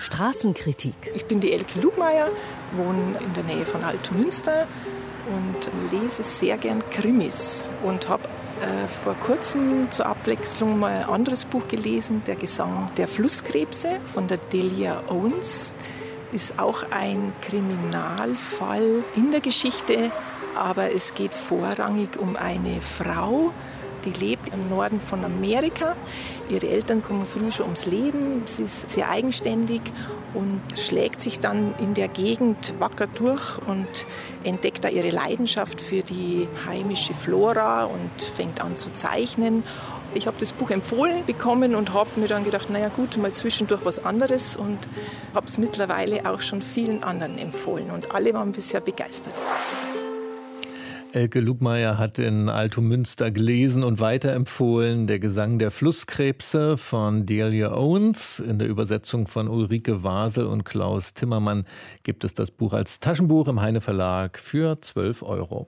Straßenkritik. Ich bin die Elke Lugmeier, wohne in der Nähe von Altomünster und lese sehr gern Krimis und habe äh, vor kurzem zur Abwechslung mal ein anderes Buch gelesen, Der Gesang der Flusskrebse von der Delia Owens. Ist auch ein Kriminalfall in der Geschichte, aber es geht vorrangig um eine Frau, die lebt im Norden von Amerika. Ihre Eltern kommen früh schon ums Leben. Sie ist sehr eigenständig und schlägt sich dann in der Gegend wacker durch und entdeckt da ihre Leidenschaft für die heimische Flora und fängt an zu zeichnen. Ich habe das Buch empfohlen bekommen und habe mir dann gedacht, naja gut, mal zwischendurch was anderes und habe es mittlerweile auch schon vielen anderen empfohlen und alle waren bisher begeistert. Elke Lugmeier hat in Altomünster gelesen und weiterempfohlen Der Gesang der Flusskrebse von Delia Owens. In der Übersetzung von Ulrike Wasel und Klaus Timmermann gibt es das Buch als Taschenbuch im Heine Verlag für 12 Euro.